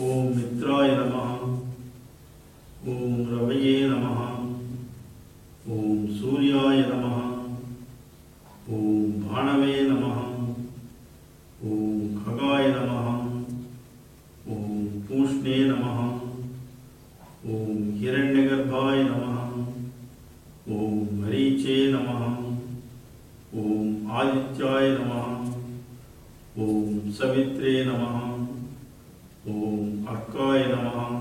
ओम मित्राय नमः। ओम रवये नमः। ओम सूर्याय नमः। ओम भाणवे नमः। ओम खगाय नमः। ओम पूष्णे नमः। ओम हिरण्यगर्भाय नमः। ओम मरीचे नमः। ओम आदित्याय नमः। ओम सवित्रे नमः। ඕම් අක්කාය නමහං